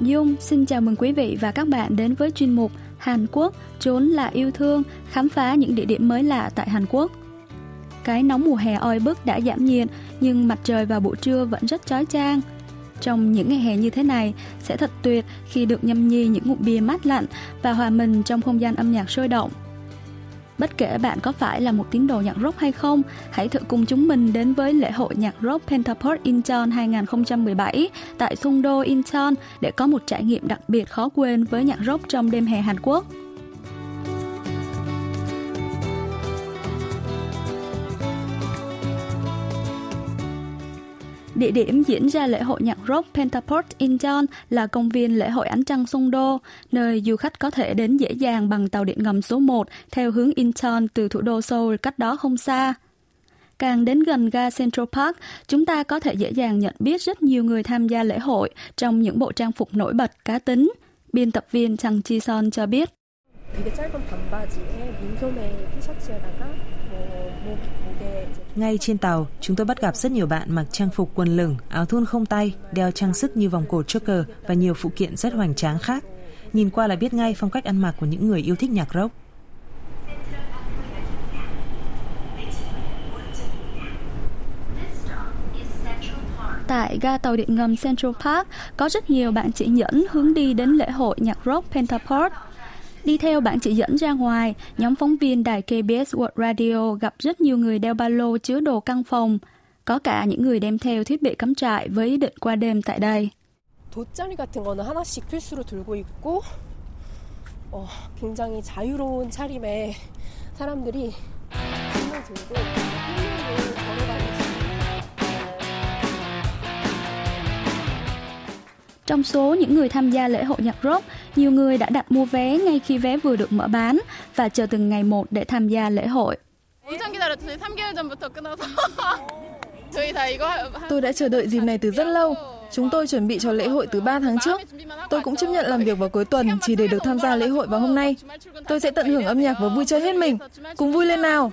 Hạnh Dung xin chào mừng quý vị và các bạn đến với chuyên mục Hàn Quốc trốn là yêu thương, khám phá những địa điểm mới lạ tại Hàn Quốc. Cái nóng mùa hè oi bức đã giảm nhiệt, nhưng mặt trời vào buổi trưa vẫn rất chói chang. Trong những ngày hè như thế này, sẽ thật tuyệt khi được nhâm nhi những ngụm bia mát lạnh và hòa mình trong không gian âm nhạc sôi động. Bất kể bạn có phải là một tín đồ nhạc rock hay không, hãy thử cùng chúng mình đến với lễ hội nhạc rock Pentaport Incheon 2017 tại Songdo Incheon để có một trải nghiệm đặc biệt khó quên với nhạc rock trong đêm hè Hàn Quốc. Địa điểm diễn ra lễ hội nhạc rock Pentaport Incheon là công viên lễ hội ánh trăng Songdo, nơi du khách có thể đến dễ dàng bằng tàu điện ngầm số 1 theo hướng Incheon từ thủ đô Seoul cách đó không xa. Càng đến gần ga Central Park, chúng ta có thể dễ dàng nhận biết rất nhiều người tham gia lễ hội trong những bộ trang phục nổi bật cá tính. Biên tập viên Chang Chi Son cho biết. 되게 짧은 반바지에 민소매 티셔츠에다가 ngay trên tàu, chúng tôi bắt gặp rất nhiều bạn mặc trang phục quần lửng, áo thun không tay, đeo trang sức như vòng cổ choker và nhiều phụ kiện rất hoành tráng khác. Nhìn qua là biết ngay phong cách ăn mặc của những người yêu thích nhạc rock. Tại ga tàu điện ngầm Central Park có rất nhiều bạn chỉ dẫn hướng đi đến lễ hội nhạc rock Pentaport Đi theo bản chỉ dẫn ra ngoài, nhóm phóng viên đài KBS World Radio gặp rất nhiều người đeo ba lô chứa đồ căn phòng. Có cả những người đem theo thiết bị cắm trại với ý định qua đêm tại đây. 돗자리 같은 거는 하나씩 필수로 들고 있고 어, 굉장히 자유로운 차림에 사람들이 짐을 들고 힐링을 걸어가고 Trong số những người tham gia lễ hội nhạc rock, nhiều người đã đặt mua vé ngay khi vé vừa được mở bán và chờ từng ngày một để tham gia lễ hội. Tôi đã chờ đợi dịp này từ rất lâu. Chúng tôi chuẩn bị cho lễ hội từ 3 tháng trước. Tôi cũng chấp nhận làm việc vào cuối tuần chỉ để được tham gia lễ hội vào hôm nay. Tôi sẽ tận hưởng âm nhạc và vui chơi hết mình. Cùng vui lên nào!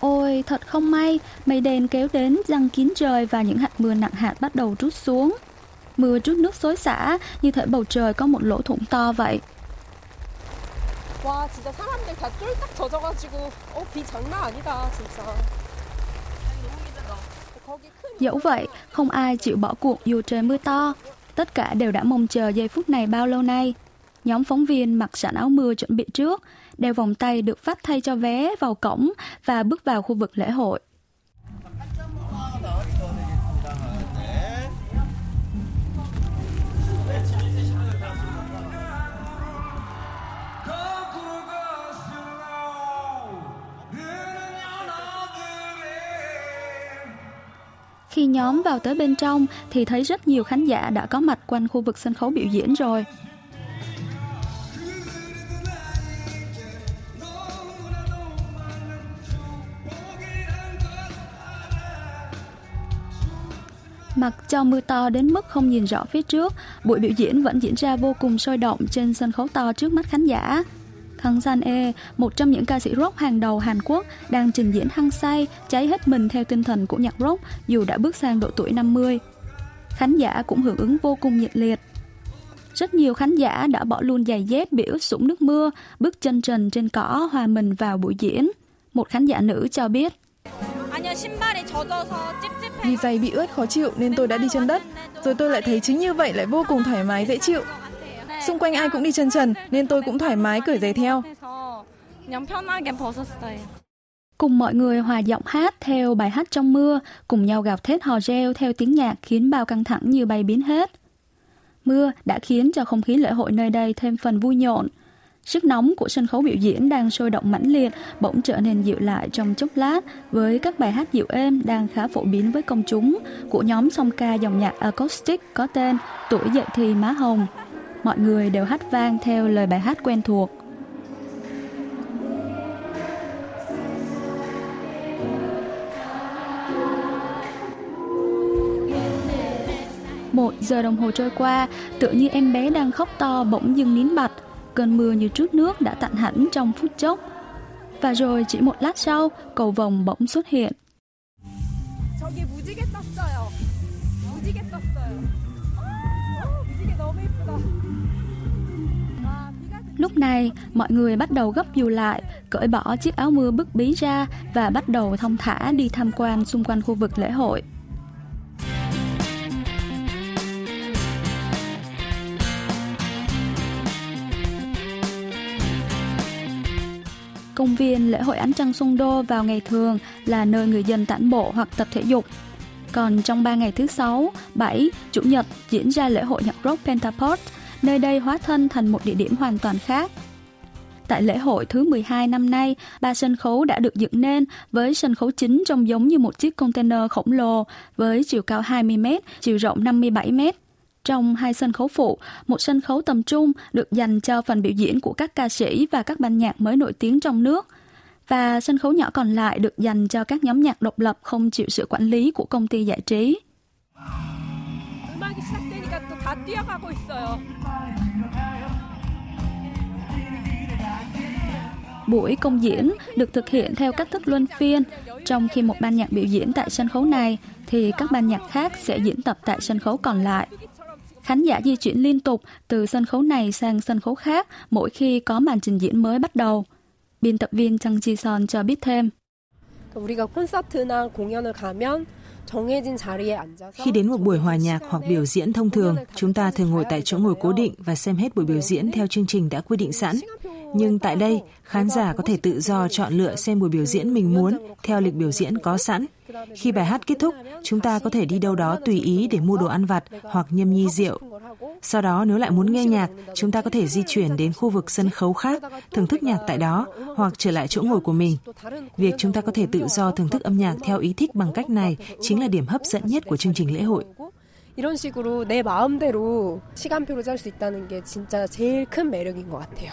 Ôi, thật không may, mây đen kéo đến răng kín trời và những hạt mưa nặng hạt bắt đầu trút xuống. Mưa trút nước xối xả, như thể bầu trời có một lỗ thủng to vậy. 와, 진짜 사람들 다 쫄딱 젖어가지고 어, 비 장난 아니다, 진짜. Dẫu vậy, không ai chịu bỏ cuộc dù trời mưa to. Tất cả đều đã mong chờ giây phút này bao lâu nay. Nhóm phóng viên mặc sẵn áo mưa chuẩn bị trước, đeo vòng tay được phát thay cho vé vào cổng và bước vào khu vực lễ hội. Khi nhóm vào tới bên trong thì thấy rất nhiều khán giả đã có mặt quanh khu vực sân khấu biểu diễn rồi. Mặc cho mưa to đến mức không nhìn rõ phía trước, buổi biểu diễn vẫn diễn ra vô cùng sôi động trên sân khấu to trước mắt khán giả. Kang San E, một trong những ca sĩ rock hàng đầu Hàn Quốc, đang trình diễn hăng say, cháy hết mình theo tinh thần của nhạc rock dù đã bước sang độ tuổi 50. Khán giả cũng hưởng ứng vô cùng nhiệt liệt. Rất nhiều khán giả đã bỏ luôn giày dép bị ướt sũng nước mưa, bước chân trần trên cỏ hòa mình vào buổi diễn. Một khán giả nữ cho biết. Vì giày bị ướt khó chịu nên tôi đã đi chân đất. Rồi tôi lại thấy chính như vậy lại vô cùng thoải mái dễ chịu. Xung quanh ai cũng đi chân trần nên tôi cũng thoải mái cởi giày theo. Cùng mọi người hòa giọng hát theo bài hát trong mưa, cùng nhau gào thét hò reo theo tiếng nhạc khiến bao căng thẳng như bay biến hết. Mưa đã khiến cho không khí lễ hội nơi đây thêm phần vui nhộn, Sức nóng của sân khấu biểu diễn đang sôi động mãnh liệt bỗng trở nên dịu lại trong chốc lát với các bài hát dịu êm đang khá phổ biến với công chúng của nhóm song ca dòng nhạc acoustic có tên Tuổi dậy thì má hồng. Mọi người đều hát vang theo lời bài hát quen thuộc. Một giờ đồng hồ trôi qua, tự như em bé đang khóc to bỗng dưng nín bặt, cơn mưa như trút nước đã tạnh hẳn trong phút chốc. Và rồi chỉ một lát sau, cầu vồng bỗng xuất hiện. Lúc này, mọi người bắt đầu gấp dù lại, cởi bỏ chiếc áo mưa bức bí ra và bắt đầu thông thả đi tham quan xung quanh khu vực lễ hội. Công viên lễ hội ánh trăng Sung Đô vào ngày thường là nơi người dân tản bộ hoặc tập thể dục. Còn trong 3 ngày thứ sáu, 7, Chủ nhật diễn ra lễ hội nhạc rock Pentaport, nơi đây hóa thân thành một địa điểm hoàn toàn khác. Tại lễ hội thứ 12 năm nay, ba sân khấu đã được dựng nên với sân khấu chính trông giống như một chiếc container khổng lồ với chiều cao 20 m, chiều rộng 57 m. Trong hai sân khấu phụ, một sân khấu tầm trung được dành cho phần biểu diễn của các ca sĩ và các ban nhạc mới nổi tiếng trong nước. Và sân khấu nhỏ còn lại được dành cho các nhóm nhạc độc lập không chịu sự quản lý của công ty giải trí. Buổi công diễn được thực hiện theo cách thức luân phiên, trong khi một ban nhạc biểu diễn tại sân khấu này thì các ban nhạc khác sẽ diễn tập tại sân khấu còn lại. Khán giả di chuyển liên tục từ sân khấu này sang sân khấu khác mỗi khi có màn trình diễn mới bắt đầu. Biên tập viên Chang Ji Son cho biết thêm. Khi đến một buổi hòa nhạc hoặc biểu diễn thông thường, chúng ta thường ngồi tại chỗ ngồi cố định và xem hết buổi biểu diễn theo chương trình đã quy định sẵn. Nhưng tại đây, khán giả có thể tự do chọn lựa xem buổi biểu diễn mình muốn theo lịch biểu diễn có sẵn. Khi bài hát kết thúc, chúng ta có thể đi đâu đó tùy ý để mua đồ ăn vặt hoặc nhâm nhi rượu. Sau đó nếu lại muốn nghe nhạc, chúng ta có thể di chuyển đến khu vực sân khấu khác, thưởng thức nhạc tại đó hoặc trở lại chỗ ngồi của mình. Việc chúng ta có thể tự do thưởng thức âm nhạc theo ý thích bằng cách này chính là điểm hấp dẫn nhất của chương trình lễ hội. 이런 식으로 내 마음대로 시간표를 짤 수 있다는 게 진짜 제일 큰 매력인 것 같아요.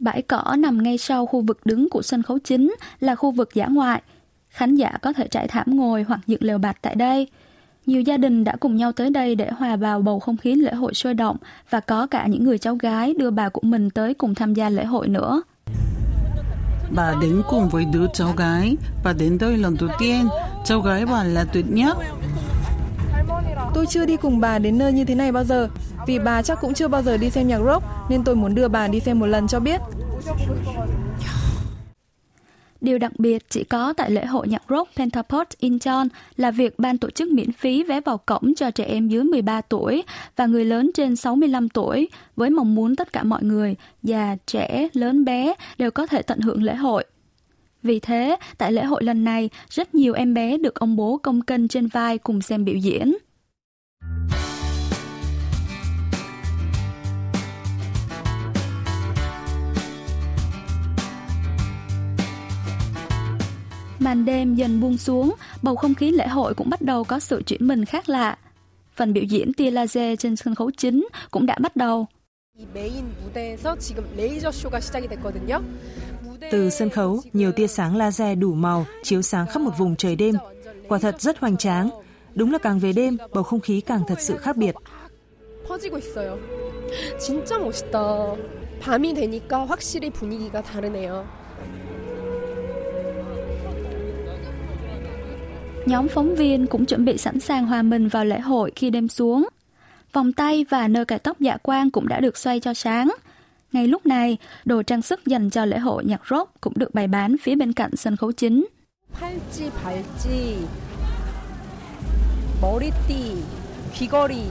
Bãi cỏ nằm ngay sau khu vực đứng của sân khấu chính là khu vực giả ngoại. Khán giả có thể trải thảm ngồi hoặc dựng lều bạt tại đây. Nhiều gia đình đã cùng nhau tới đây để hòa vào bầu không khí lễ hội sôi động và có cả những người cháu gái đưa bà của mình tới cùng tham gia lễ hội nữa. Bà đến cùng với đứa cháu gái. Bà đến đây lần đầu tiên. Cháu gái bà là tuyệt nhất. Tôi chưa đi cùng bà đến nơi như thế này bao giờ. Vì bà chắc cũng chưa bao giờ đi xem nhạc rock nên tôi muốn đưa bà đi xem một lần cho biết. Điều đặc biệt chỉ có tại lễ hội nhạc rock Pentaport Incheon là việc ban tổ chức miễn phí vé vào cổng cho trẻ em dưới 13 tuổi và người lớn trên 65 tuổi với mong muốn tất cả mọi người, già, trẻ, lớn bé đều có thể tận hưởng lễ hội. Vì thế, tại lễ hội lần này, rất nhiều em bé được ông bố công kênh trên vai cùng xem biểu diễn. Màn đêm dần buông xuống, bầu không khí lễ hội cũng bắt đầu có sự chuyển mình khác lạ. Phần biểu diễn tia laser trên sân khấu chính cũng đã bắt đầu. Từ sân khấu, nhiều tia sáng laser đủ màu chiếu sáng khắp một vùng trời đêm. Quả thật rất hoành tráng. Đúng là càng về đêm, bầu không khí càng thật sự khác biệt. 퍼지고 있어요. 진짜 멋있다. 밤이 되니까 확실히 분위기가 다르네요. Nhóm phóng viên cũng chuẩn bị sẵn sàng hòa mình vào lễ hội khi đêm xuống. Vòng tay và nơ cài tóc dạ quang cũng đã được xoay cho sáng. Ngay lúc này, đồ trang sức dành cho lễ hội nhạc rock cũng được bày bán phía bên cạnh sân khấu chính. 팔찌, 발찌, 머리띠, 귀걸이.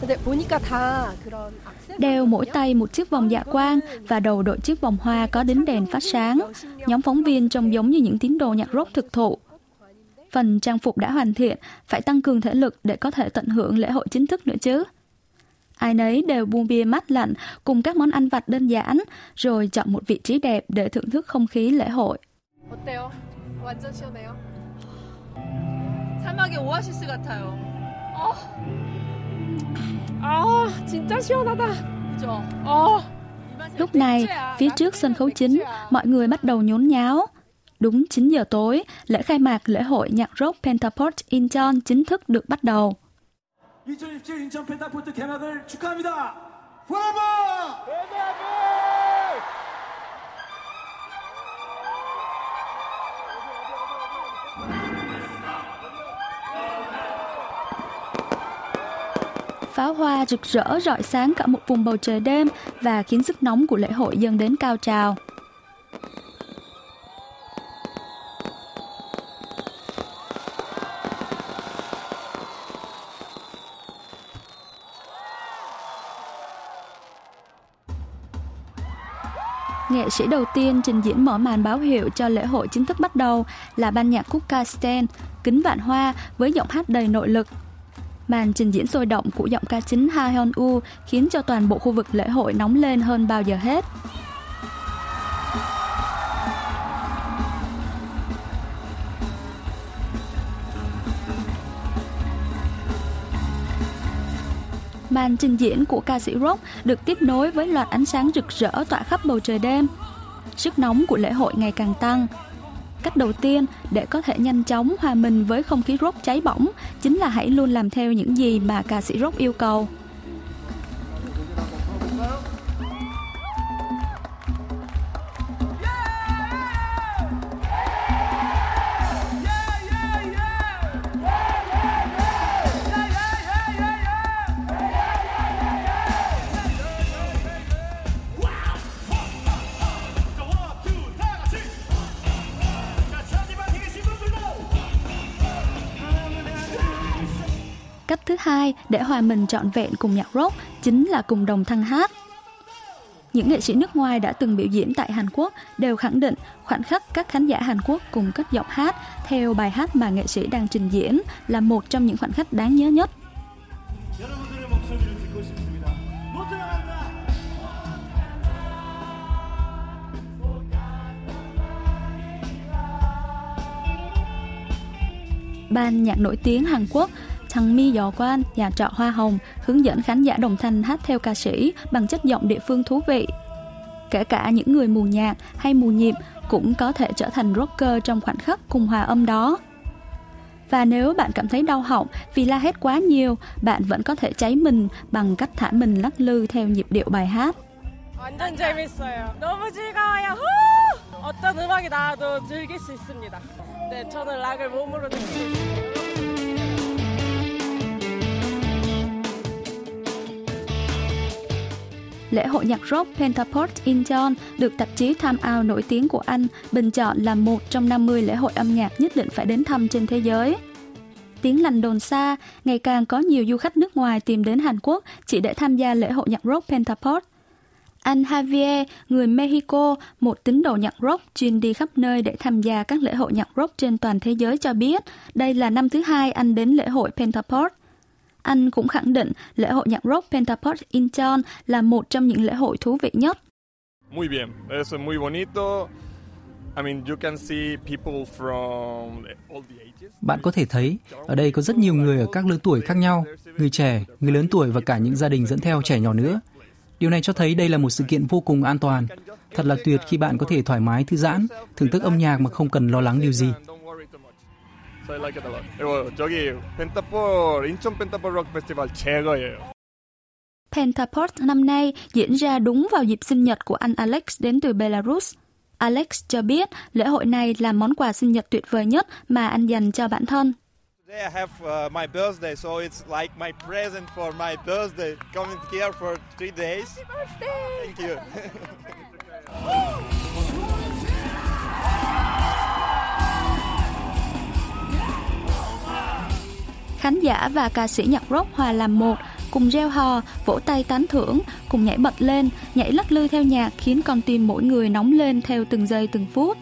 근데 보니까 다 그런 Đeo mỗi tay một chiếc vòng dạ quang và đầu đội chiếc vòng hoa có đính đèn phát sáng. Nhóm phóng viên trông giống như những tín đồ nhạc rock thực thụ. Phần trang phục đã hoàn thiện, phải tăng cường thể lực để có thể tận hưởng lễ hội chính thức nữa chứ. Ai nấy đều buông bia mát lạnh cùng các món ăn vặt đơn giản, rồi chọn một vị trí đẹp để thưởng thức không khí lễ hội. 사막의 오아시스 같아요. 어. 아, 진짜 시원하다. 그죠? 어. Lúc này, phía trước sân khấu chính, mọi người bắt đầu nhốn nháo. Đúng 9 giờ tối, lễ khai mạc lễ hội nhạc rock Pentaport Incheon chính thức được bắt đầu. 2017 인천 펜타포트 개막을 축하합니다. 브라보! Pháo hoa rực rỡ rọi sáng cả một vùng bầu trời đêm và khiến sức nóng của lễ hội dâng đến cao trào. Nghệ sĩ đầu tiên trình diễn mở màn báo hiệu cho lễ hội chính thức bắt đầu là ban nhạc Kuka Sten, Kính Vạn Hoa với giọng hát đầy nội lực. Màn trình diễn sôi động của giọng ca chính Ha Hyun U khiến cho toàn bộ khu vực lễ hội nóng lên hơn bao giờ hết. Màn trình diễn của ca sĩ rock được tiếp nối với loạt ánh sáng rực rỡ tỏa khắp bầu trời đêm. Sức nóng của lễ hội ngày càng tăng. Cách đầu tiên để có thể nhanh chóng hòa mình với không khí rock cháy bỏng, chính là hãy luôn làm theo những gì mà ca sĩ rock yêu cầu. Hai để hòa mình trọn vẹn cùng nhạc rock chính là cùng đồng thanh hát. Những nghệ sĩ nước ngoài đã từng biểu diễn tại Hàn Quốc đều khẳng định khoảnh khắc các khán giả Hàn Quốc cùng cất giọng hát theo bài hát mà nghệ sĩ đang trình diễn là một trong những khoảnh khắc đáng nhớ nhất. Ban nhạc nổi tiếng Hàn Quốc Thằng Mi Dò Quan, nhà trọ Hoa Hồng, hướng dẫn khán giả đồng thanh hát theo ca sĩ bằng chất giọng địa phương thú vị. Kể cả những người mù nhạc hay mù nhịp cũng có thể trở thành rocker trong khoảnh khắc cùng hòa âm đó. Và nếu bạn cảm thấy đau họng vì la hét quá nhiều, bạn vẫn có thể cháy mình bằng cách thả mình lắc lư theo nhịp điệu bài hát. 완전 재밌어요. 너무 즐거워요. 후! 어떤 음악이 나와도 즐길 수 있습니다. 네, 저는 락을 몸으로 느끼고 있습니 Lễ hội nhạc rock Pentaport Incheon được tạp chí Time Out nổi tiếng của Anh bình chọn là một trong 50 lễ hội âm nhạc nhất định phải đến thăm trên thế giới. Tiếng lành đồn xa, ngày càng có nhiều du khách nước ngoài tìm đến Hàn Quốc chỉ để tham gia lễ hội nhạc rock Pentaport. Anh Javier, người Mexico, một tín đồ nhạc rock chuyên đi khắp nơi để tham gia các lễ hội nhạc rock trên toàn thế giới cho biết đây là năm thứ hai anh đến lễ hội Pentaport. Anh cũng khẳng định lễ hội nhạc rock Pentaport Incheon là một trong những lễ hội thú vị nhất. Muy bien, eso es muy bonito. I mean, you can see people from all the ages. Bạn có thể thấy ở đây có rất nhiều người ở các lứa tuổi khác nhau, người trẻ, người lớn tuổi và cả những gia đình dẫn theo trẻ nhỏ nữa. Điều này cho thấy đây là một sự kiện vô cùng an toàn. Thật là tuyệt khi bạn có thể thoải mái thư giãn, thưởng thức âm nhạc mà không cần lo lắng điều gì. So I like it a lot. 그리고 저기 펜타폴 인천 펜타폴 록 페스티벌 최고예요. Pentaport năm nay diễn ra đúng vào dịp sinh nhật của anh Alex đến từ Belarus. Alex cho biết lễ hội này là món quà sinh nhật tuyệt vời nhất mà anh dành cho bản thân. Today I have uh, my birthday, so it's like my present for my birthday. Coming here for three days. Happy birthday! Thank you. Khán giả và ca sĩ nhạc rock hòa làm một, cùng reo hò, vỗ tay tán thưởng, cùng nhảy bật lên, nhảy lắc lư theo nhạc khiến con tim mỗi người nóng lên theo từng giây từng phút.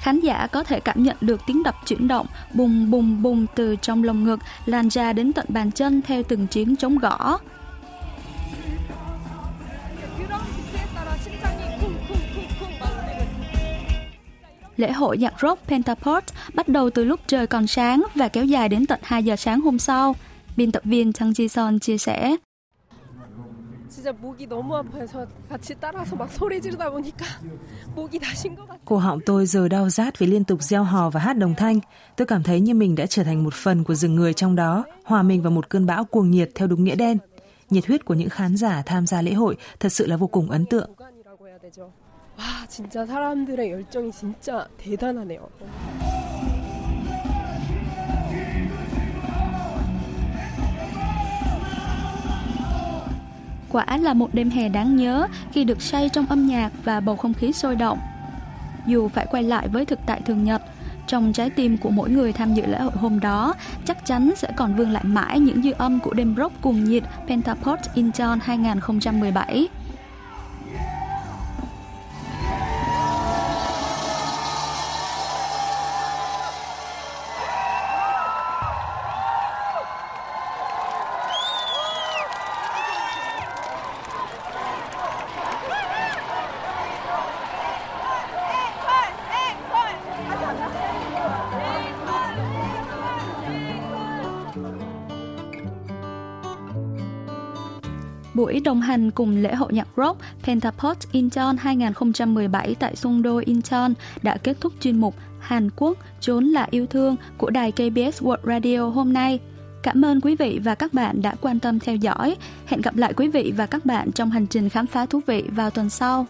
khán giả có thể cảm nhận được tiếng đập chuyển động bùng bùng bùng từ trong lồng ngực lan ra đến tận bàn chân theo từng tiếng chống gõ. Lễ hội nhạc rock Pentaport bắt đầu từ lúc trời còn sáng và kéo dài đến tận 2 giờ sáng hôm sau. Biên tập viên Chang Ji Son chia sẻ. Cổ họng tôi giờ đau rát vì liên tục gieo hò và hát đồng thanh. Tôi cảm thấy như mình đã trở thành một phần của rừng người trong đó, hòa mình vào một cơn bão cuồng nhiệt theo đúng nghĩa đen. Nhiệt huyết của những khán giả tham gia lễ hội thật sự là vô cùng ấn tượng. 와, 진짜 사람들의 열정이 진짜 대단하네요. Quả là một đêm hè đáng nhớ khi được say trong âm nhạc và bầu không khí sôi động. Dù phải quay lại với thực tại thường nhật, trong trái tim của mỗi người tham dự lễ hội hôm đó chắc chắn sẽ còn vương lại mãi những dư âm của đêm rock cuồng nhiệt Pentaport Incheon 2017. Buổi đồng hành cùng lễ hội nhạc rock Pentaport Incheon 2017 tại Songdo Incheon đã kết thúc chuyên mục Hàn Quốc trốn là yêu thương của đài KBS World Radio hôm nay. Cảm ơn quý vị và các bạn đã quan tâm theo dõi. Hẹn gặp lại quý vị và các bạn trong hành trình khám phá thú vị vào tuần sau.